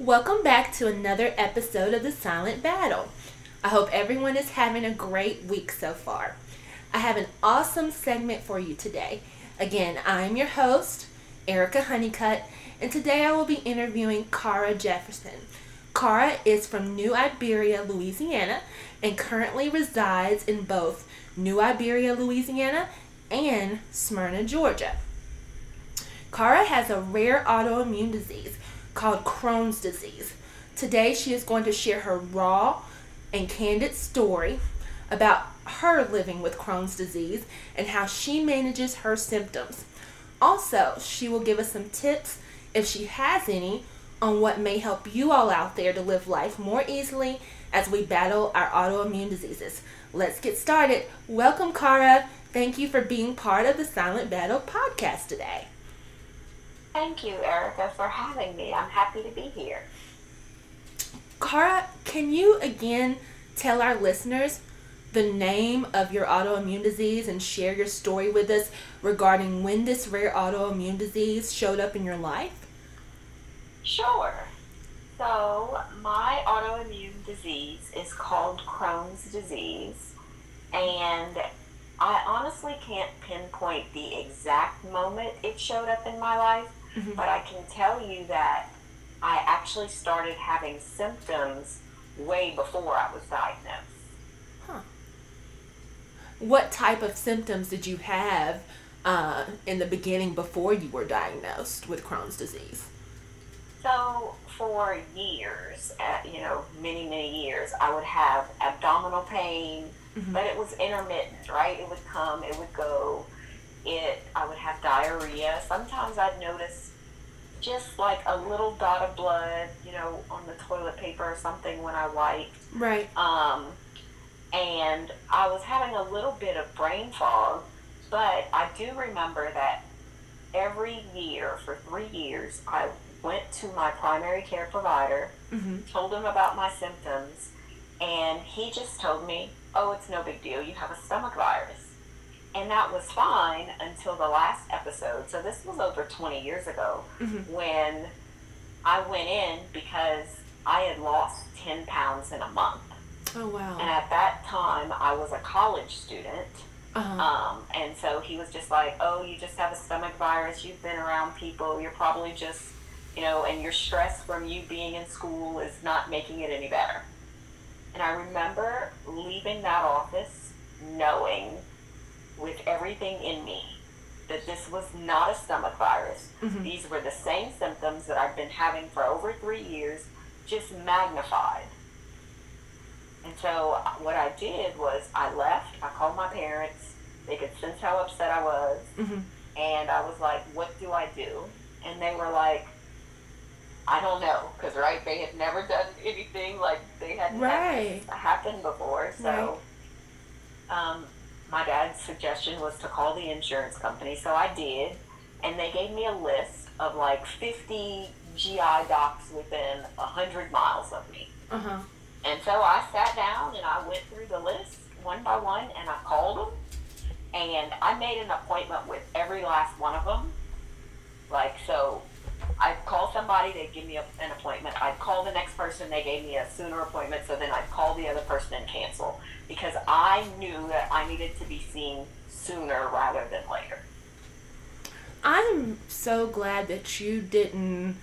Welcome back to another episode of The Silent Battle. I hope everyone is having a great week so far. I have an awesome segment for you today. Again, I'm your host, Erica Honeycutt, and today I will be interviewing Khara' Jefferson. Khara' is from New Iberia, Louisiana, and currently resides in both New Iberia, Louisiana, and Smyrna, Georgia. Khara' has a rare autoimmune disease called Crohn's disease. Today, she is going to share her raw and candid story about her living with Crohn's disease and how she manages her symptoms. Also, she will give us some tips, if she has any, on what may help you all out there to live life more easily as we battle our autoimmune diseases. Let's get started. Welcome, Khara'. Thank you for being part of the Silent Battle podcast today. Thank you, Erica, for having me. I'm happy to be here. Khara', can you again tell our listeners the name of your autoimmune disease and share your story with us regarding when this rare autoimmune disease showed up in your life? Sure. So, my autoimmune disease is called Crohn's disease, and I honestly can't pinpoint the exact moment it showed up in my life, mm-hmm. but I can tell you that I actually started having symptoms way before I was diagnosed. Huh. What type of symptoms did you have uh, in the beginning before you were diagnosed with Crohn's disease? So, for years, uh, you know, many, many years, I would have abdominal pain, mm-hmm. but it was intermittent, right? It would come, it would go. It, I would have diarrhea. Sometimes I'd notice just like a little dot of blood, you know, on the toilet paper or something when I wiped. Right. Um, and I was having a little bit of brain fog, but I do remember that every year for three years I went to my primary care provider, mm-hmm. told him about my symptoms, and he just told me, "Oh, it's no big deal. You have a stomach virus." And that was fine until the last episode. So this was over 20 years ago mm-hmm. when I went in because I had lost 10 pounds in a month. Oh, wow. And at that time, I was a college student. Uh-huh. Um, and so he was just like, oh, you just have a stomach virus. You've been around people. You're probably just, you know, and your stress from you being in school is not making it any better. And I remember leaving that office knowing with everything in me that this was not a stomach virus. Mm-hmm. These were the same symptoms that I've been having for over three years, just magnified. And so what I did was I left. I called my parents. They could sense how upset I was. Mm-hmm. And I was like, what do I do? And they were like, I don't know. Because, right, they had never done anything like they had right. happened before. So right. um, my dad's suggestion was to call the insurance company. So I did. And they gave me a list of like 50 GI docs within 100 miles of me. Uh-huh. And so I sat down and I went through the list one by one and I called them. And I made an appointment with every last one of them. Like, so I'd call somebody, they'd give me a, an appointment. I'd call the next person, they gave me a sooner appointment, so then I'd call the other person and cancel because I knew that I needed to be seen sooner rather than later. I'm so glad that you didn't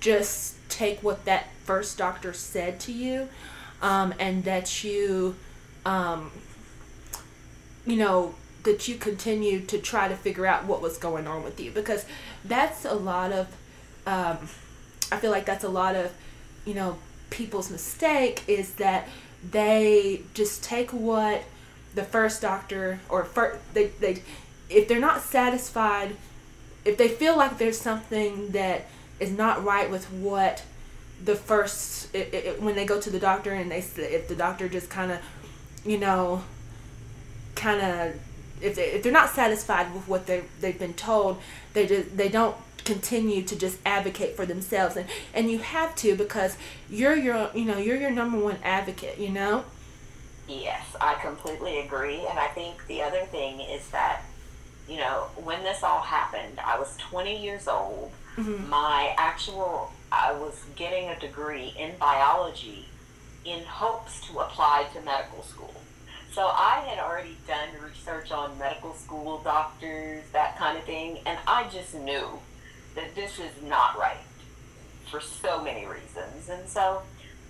just take what that first doctor said to you um, and that you, um, you know, that you continued to try to figure out what was going on with you because that's a lot of um, I feel like that's a lot of, you know, people's mistake is that they just take what the first doctor or first, they, they if they're not satisfied if they feel like there's something that is not right with what the first it, it, when they go to the doctor and they if the doctor just kind of you know kind of if, they, if they're not satisfied with what they they've been told they just they don't continue to just advocate for themselves and and you have to because you're your you know you're your number one advocate you know yes i completely agree and i think the other thing is that you know when this all happened i was 20 years old mm-hmm. my actual I was getting a degree in biology in hopes to apply to medical school. So I had already done research on medical school doctors, that kind of thing, and I just knew that this is not right for so many reasons. And so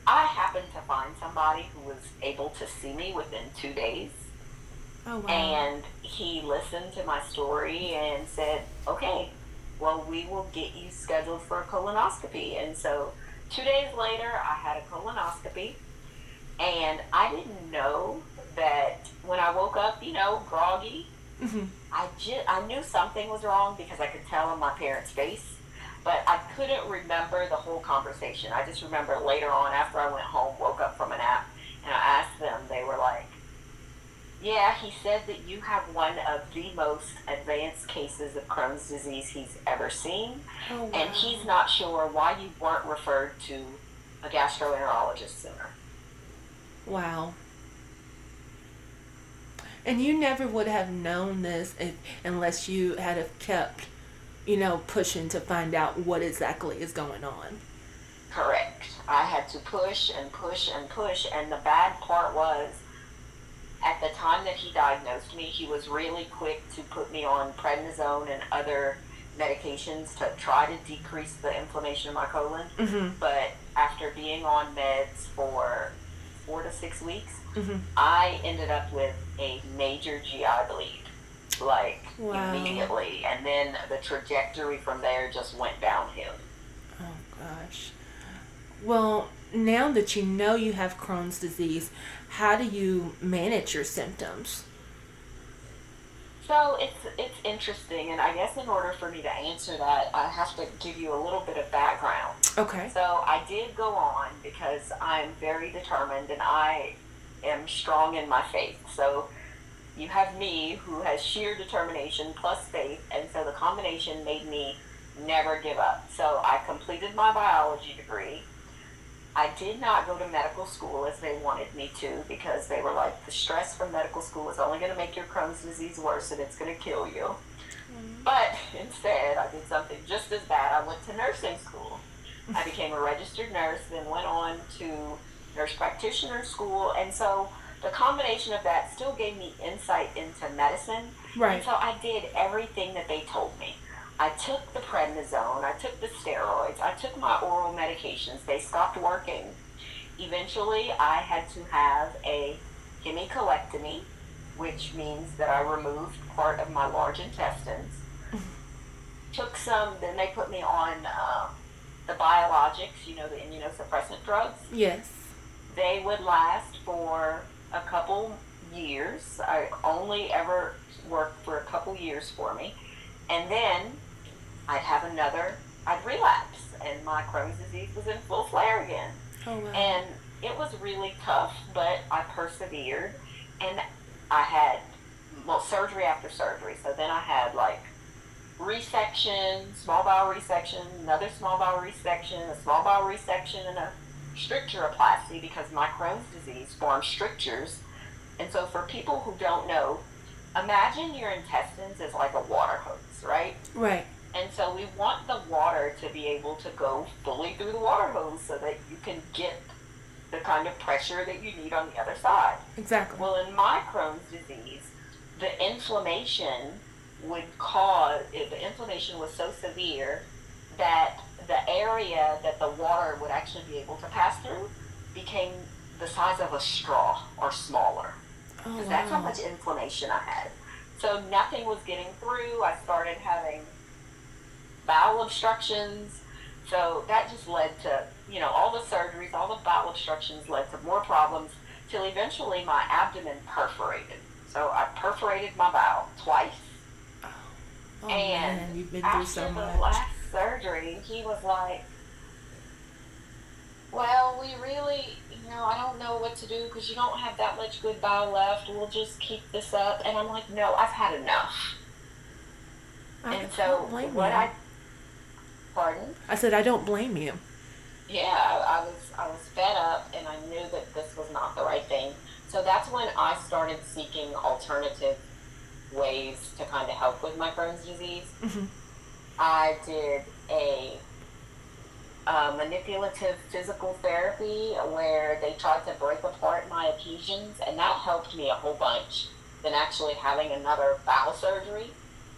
I happened to find somebody who was able to see me within two days. Oh, wow. And he listened to my story and said, okay, well, we will get you scheduled for a colonoscopy. And so two days later, I had a colonoscopy. And I didn't know that when I woke up, you know, groggy, mm-hmm. I, just, I knew something was wrong because I could tell on my parents' face but I couldn't remember the whole conversation. I just remember later on after I went home, woke up from a nap, and I asked them, they were like, yeah, he said that you have one of the most advanced cases of Crohn's disease he's ever seen, oh, wow. and he's not sure why you weren't referred to a gastroenterologist sooner. Wow. And you never would have known this if, unless you had have kept you know, pushing to find out what exactly is going on. Correct. I had to push and push and push, and the bad part was at the time that he diagnosed me, he was really quick to put me on prednisone and other medications to try to decrease the inflammation of my colon. Mm-hmm. But after being on meds for four to six weeks, mm-hmm. I ended up with a major GI bleed like wow. immediately, and then the trajectory from there just went downhill. Oh gosh. Well, now that you know you have Crohn's disease, how do you manage your symptoms? So it's it's interesting, and I guess in order for me to answer that, I have to give you a little bit of background. Okay. So I did go on because I'm very determined, and I am strong in my faith. So you have me who has sheer determination plus faith, and so the combination made me never give up. So I completed my biology degree. I did not go to medical school as they wanted me to because they were like, the stress from medical school is only going to make your Crohn's disease worse and it's going to kill you. Mm-hmm. But instead, I did something just as bad. I went to nursing school. I became a registered nurse, then went on to nurse practitioner school, and so the combination of that still gave me insight into medicine. Right. And so I did everything that they told me. I took the prednisone, I took the steroids, I took my oral medications. They stopped working. Eventually, I had to have a hemicolectomy, which means that I removed part of my large intestines. took some, then they put me on uh, the biologics, you know, the immunosuppressant drugs. Yes. They would last for a couple years. I only ever worked for a couple years for me. And then I'd have another, I'd relapse, and my Crohn's disease was in full flare again. Oh, wow. And it was really tough, but I persevered. And I had, well, surgery after surgery. So then I had like resection, small bowel resection, another small bowel resection, a small bowel resection, and a stricturoplasty because my Crohn's disease forms strictures. And so for people who don't know, imagine your intestines as like a water hose, right? Right. And so we want the water to be able to go fully through the water hose so that you can get the kind of pressure that you need on the other side. Exactly. Well, in my Crohn's disease, the inflammation would cause, if the inflammation was so severe that the area that the water would actually be able to pass through became the size of a straw or smaller. Oh, wow. That's how much inflammation I had. So nothing was getting through. I started having bowel obstructions. So that just led to, you know, all the surgeries, all the bowel obstructions led to more problems till eventually my abdomen perforated. So I perforated my bowel twice. Oh, oh and man, you've been through so much. Last surgery, he was like, well, we really, you know, I don't know what to do because you don't have that much good bowel left. We'll just keep this up. And I'm like, no, I've had enough. I and so what you. I, pardon? I said I don't blame you. Yeah, I, I was I was fed up, and I knew that this was not the right thing. So that's when I started seeking alternative ways to kind of help with my Crohn's disease. Mm-hmm. I did a uh, manipulative physical therapy where they tried to break apart my adhesions, and that helped me a whole bunch than actually having another bowel surgery.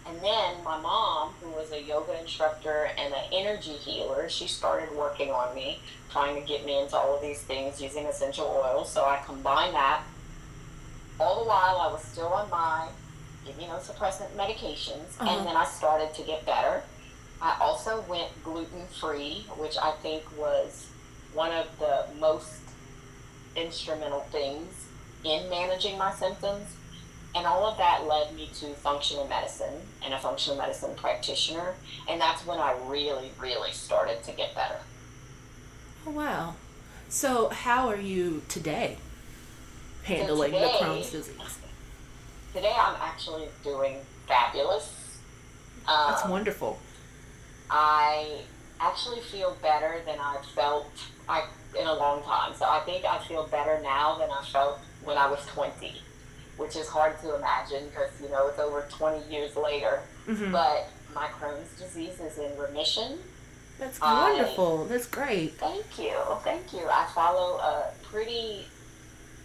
And then my mom, who was a yoga instructor and an energy healer, she started working on me, trying to get me into all of these things using essential oils. So I combined that. All the while, I was still on my immunosuppressant medications, uh-huh. and then I started to get better. I also went gluten free, which I think was one of the most instrumental things in managing my symptoms and all of that led me to functional medicine and a functional medicine practitioner. And that's when I really, really started to get better. Oh, wow. So, how are you today handling so today, the Crohn's disease? Today, I'm actually doing fabulous. Um, that's wonderful. I actually feel better than I've felt I, in a long time. So, I think I feel better now than I felt when I was 20 which is hard to imagine because you know it's over 20 years later. Mm-hmm. But my Crohn's disease is in remission. That's wonderful. I, That's great. Thank you. Thank you. I follow a pretty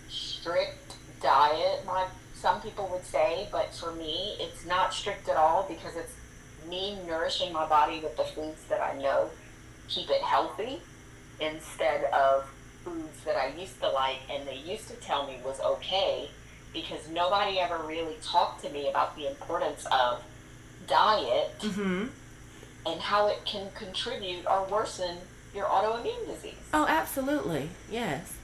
strict diet. My some people would say, but for me, it's not strict at all because it's me nourishing my body with the foods that I know keep it healthy instead of foods that I used to like and they used to tell me was okay because nobody ever really talked to me about the importance of diet mm-hmm. and how it can contribute or worsen your autoimmune disease. Oh, absolutely. Yes.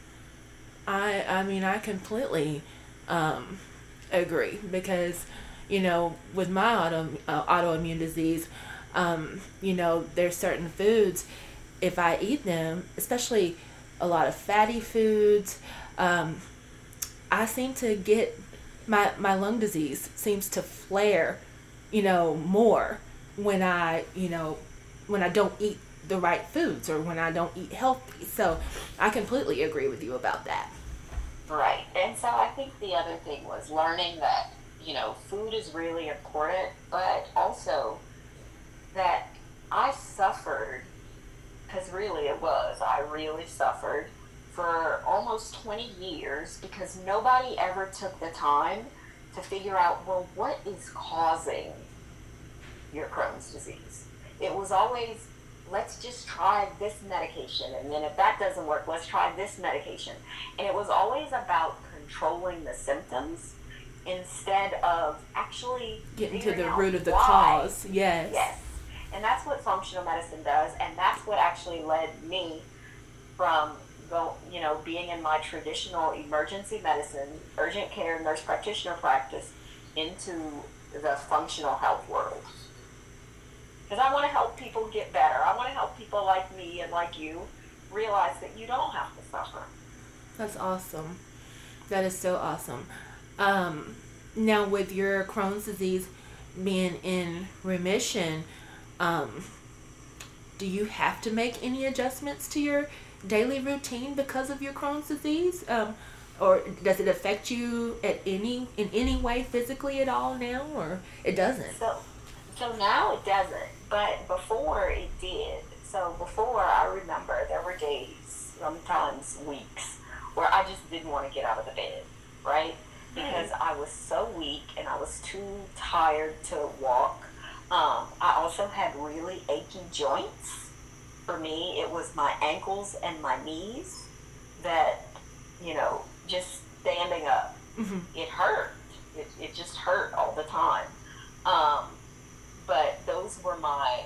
I I mean, I completely um, agree because you know, with my auto uh, autoimmune disease, um, you know, there's certain foods if I eat them, especially a lot of fatty foods, um, I seem to get my my lung disease seems to flare, you know, more when I, you know, when I don't eat the right foods or when I don't eat healthy. So I completely agree with you about that. Right. And so I think the other thing was learning that, you know, food is really important, but also that I suffered, because really it was, I really suffered for almost 20 years because nobody ever took the time to figure out, well, what is causing your Crohn's disease? It was always, let's just try this medication. And then if that doesn't work, let's try this medication. And it was always about controlling the symptoms instead of actually getting to the root of the why. cause. Yes. Yes. And that's what functional medicine does. And that's what actually led me from go, you know, being in my traditional emergency medicine, urgent care nurse practitioner practice into the functional health world. Because I want to help people get better. I want to help people like me and like you realize that you don't have to suffer. That's awesome. That is so awesome. Um, now, with your Crohn's disease being in remission, um, do you have to make any adjustments to your daily routine because of your Crohn's disease? Um, or does it affect you at any in any way physically at all now, or it doesn't? So, so now it doesn't, but before it did. So before I remember there were days, sometimes weeks, where I just didn't want to get out of the bed, right? Because I was so weak and I was too tired to walk. Um, I also had really achy joints for me, it was my ankles and my knees that, you know, just standing up, mm-hmm. it hurt. It, it just hurt all the time. Um, but those were my,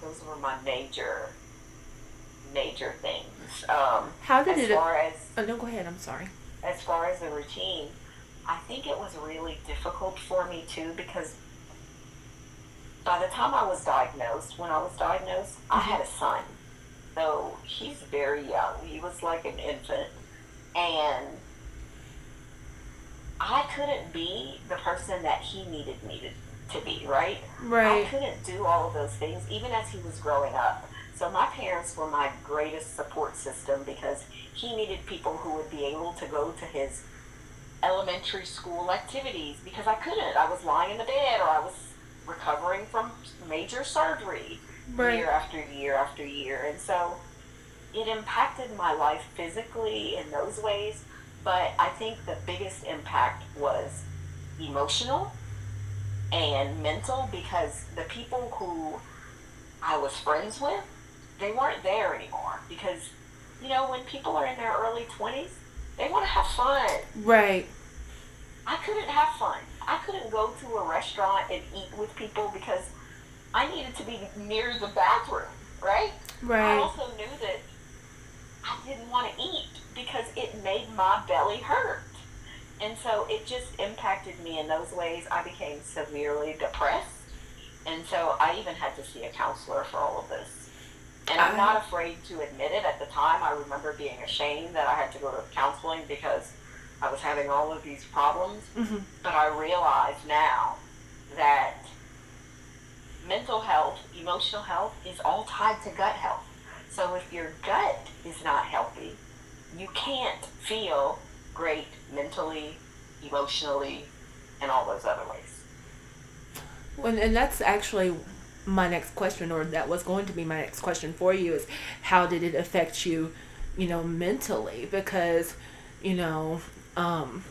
those were my major, major things. Um, How did as it? Far as, oh no, go ahead. I'm sorry. As far as the routine, I think it was really difficult for me too because by the time I was diagnosed, when I was diagnosed. I had a son. So he's very young. He was like an infant. And I couldn't be the person that he needed me to, to be, right? Right. I couldn't do all of those things, even as he was growing up. So my parents were my greatest support system because he needed people who would be able to go to his elementary school activities because I couldn't. I was lying in the bed or I was recovering from major surgery. right. year after year after year. And so it impacted my life physically in those ways, but I think the biggest impact was emotional and mental because the people who I was friends with, they weren't there anymore because you know, when people are in their early 20s, they want to have fun. Right. I couldn't have fun. I couldn't go to a restaurant and eat with people because I needed to be near the bathroom, right? Right. I also knew that I didn't want to eat because it made my belly hurt. And so it just impacted me in those ways. I became severely depressed. And so I even had to see a counselor for all of this. And I'm uh-huh. not afraid to admit it. At the time, I remember being ashamed that I had to go to counseling because I was having all of these problems. Mm-hmm. But I realize now that mental health, emotional health is all tied to gut health. So if your gut is not healthy, you can't feel great mentally, emotionally, and all those other ways. Well, and that's actually my next question, or that was going to be my next question for you, is how did it affect you, you know, mentally? Because, you know, um,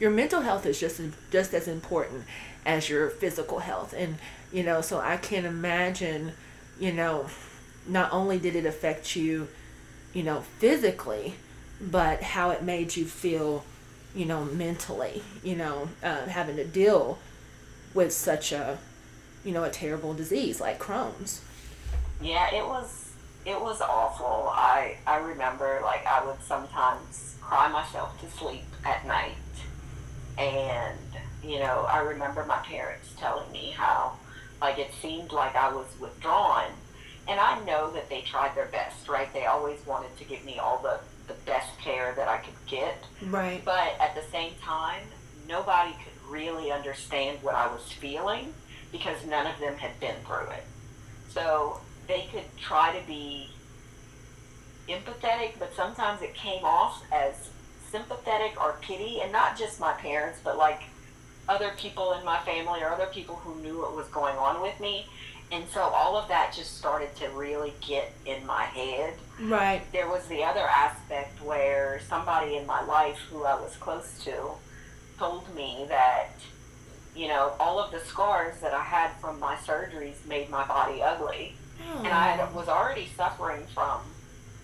your mental health is just just as important as your physical health, and you know, so I can imagine, you know, not only did it affect you, you know, physically, but how it made you feel, you know, mentally, you know, uh, having to deal with such a you know, a terrible disease like Crohn's. Yeah, it was it was awful. I I remember like I would sometimes cry myself to sleep at night. And, you know, I remember my parents telling me how like it seemed like I was withdrawn. And I know that they tried their best, right? They always wanted to give me all the, the best care that I could get. Right. But at the same time, nobody could really understand what I was feeling because none of them had been through it. So they could try to be empathetic, but sometimes it came off as sympathetic or pity, and not just my parents, but like other people in my family or other people who knew what was going on with me. And so all of that just started to really get in my head. Right. There was the other aspect where somebody in my life who I was close to told me that you know, all of the scars that I had from my surgeries made my body ugly. And I was already suffering from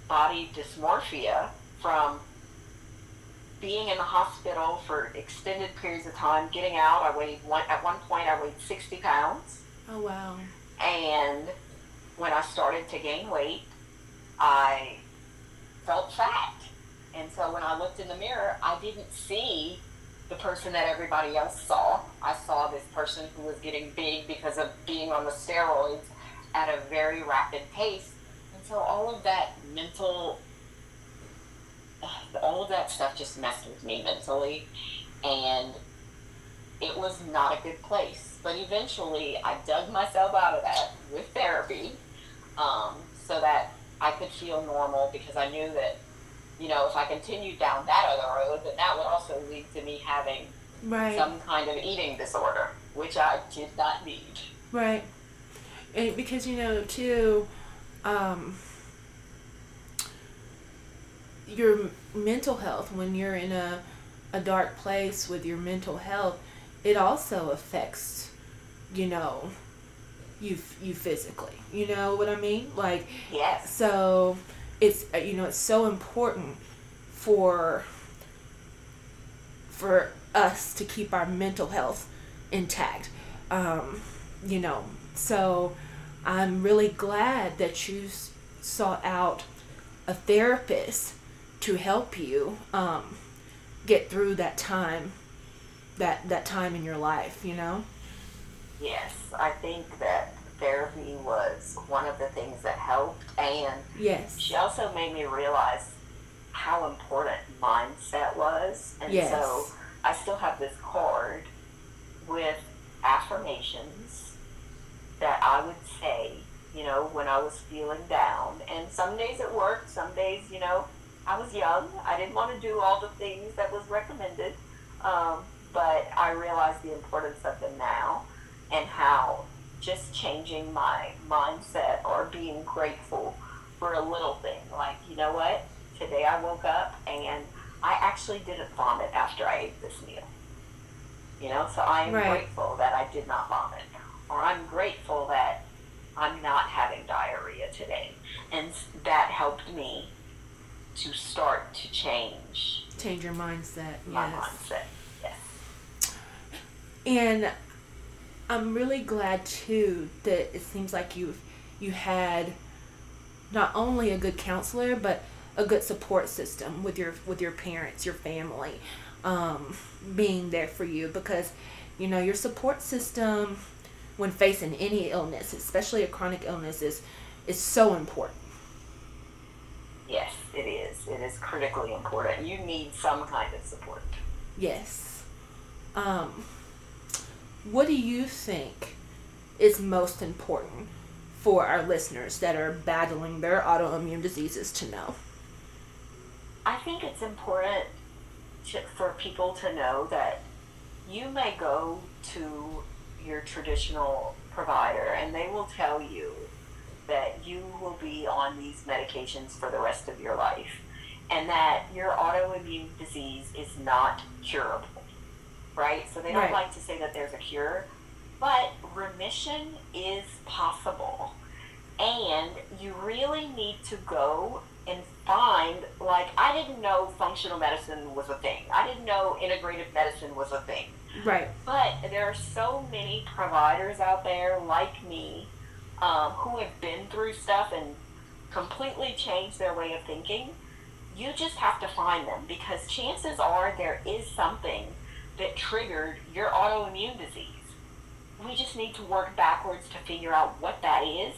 body dysmorphia from being in the hospital for extended periods of time, getting out. I weighed one, at one point I weighed 60 pounds. Oh, wow. And when I started to gain weight, I felt fat. And so when I looked in the mirror, I didn't see the person that everybody else saw. I saw this person who was getting big because of being on the steroids at a very rapid pace. And so all of that mental, all of that stuff just messed with me mentally. And it was not a good place. But eventually I dug myself out of that with therapy um, so that I could feel normal because I knew that you know, if I continued down that other road, then that would also lead to me having right. some kind of eating disorder, which I did not need. Right. And because, you know, too, um, your mental health, when you're in a, a dark place with your mental health, it also affects, you know, you you physically. You know what I mean? Like, yes. So it's uh, you know it's so important for for us to keep our mental health intact um, you know so i'm really glad that you sought out a therapist to help you um, get through that time that that time in your life you know yes i think that therapy was one of the things that helped. And yes, she also made me realize how important mindset was. And yes. so I still have this card with affirmations that I would say, you know, when I was feeling down. And some days it worked, some days, you know, I was young. I didn't want to do all the things that was recommended. Um, but I realize the importance of them now and how just changing my mindset or being grateful for a little thing. Like, you know what? Today I woke up and I actually didn't vomit after I ate this meal. You know, so I am right. grateful that I did not vomit. Or I'm grateful that I'm not having diarrhea today. And that helped me to start to change. Change your mindset. My yes. mindset, yes. And I'm really glad too that it seems like you've you had not only a good counselor but a good support system with your with your parents, your family, um, being there for you because you know your support system when facing any illness, especially a chronic illness, is is so important. Yes, it is. It is critically important. You need some kind of support. Yes. Um, what do you think is most important for our listeners that are battling their autoimmune diseases to know? I think it's important to, for people to know that you may go to your traditional provider and they will tell you that you will be on these medications for the rest of your life and that your autoimmune disease is not curable, right? So they don't right. like to say that there's a cure, but remission is possible. And you really need to go and find, like, I didn't know functional medicine was a thing. I didn't know integrative medicine was a thing. Right. But there are so many providers out there like me um, who have been through stuff and completely changed their way of thinking. You just have to find them because chances are there is something that triggered your autoimmune disease. We just need to work backwards to figure out what that is.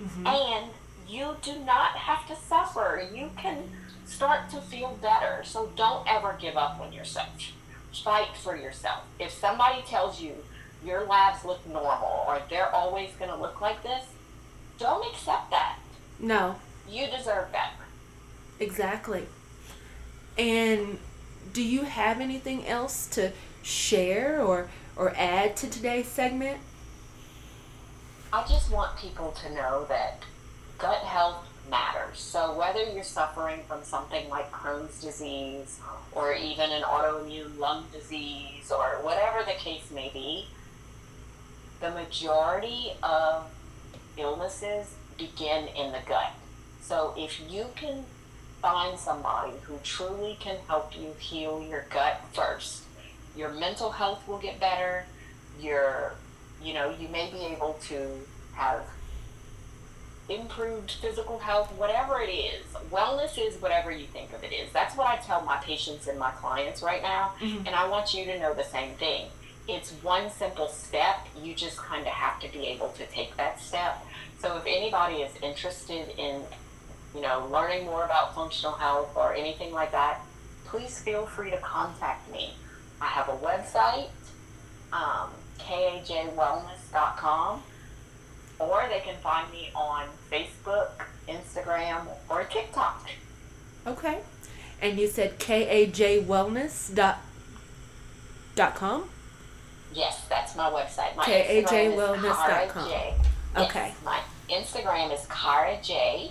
Mm-hmm. And you do not have to suffer. You can start to feel better. So don't ever give up on yourself. Fight for yourself. If somebody tells you your labs look normal or they're always going to look like this, don't accept that. No. You deserve better. Exactly. And do you have anything else to share or or add to today's segment? I just want people to know that gut health matters. So whether you're suffering from something like Crohn's disease or even an autoimmune lung disease or whatever the case may be, the majority of illnesses begin in the gut. So if you can find somebody who truly can help you heal your gut first, your mental health will get better. Your, you know, you may be able to have improved physical health, whatever it is. Wellness is whatever you think of it is. That's what I tell my patients and my clients right now. Mm-hmm. And I want you to know the same thing. It's one simple step. You just kind of have to be able to take that step. So if anybody is interested in, you know, learning more about functional health or anything like that, please feel free to contact me. I have a website, um, kajwellness.com or they can find me on Facebook, Instagram, or TikTok. Okay. And you said kajwellness.com? Yes, that's my website. My kajwellness.com. Okay. Yes, my Instagram is Cara J,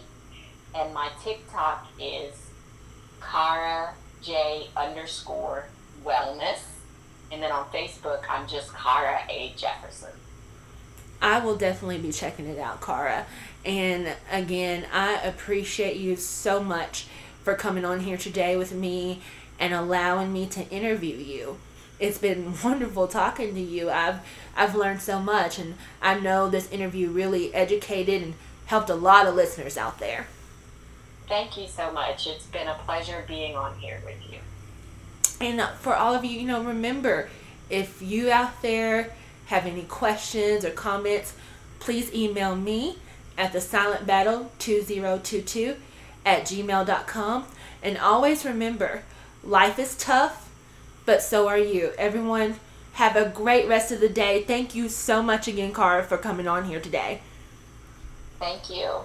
and my TikTok is Cara J underscore wellness. And then on Facebook, I'm just Khara' A. Jefferson. I will definitely be checking it out, Khara'. And again, I appreciate you so much for coming on here today with me and allowing me to interview you. It's been wonderful talking to you. I've I've learned so much and I know this interview really educated and helped a lot of listeners out there. Thank you so much. It's been a pleasure being on here with you. And for all of you, you know, remember if you out there have any questions or comments, please email me at the silent battle 2022 at gmail.com. And always remember, life is tough, but so are you. Everyone, have a great rest of the day. Thank you so much again, Khara', for coming on here today. Thank you.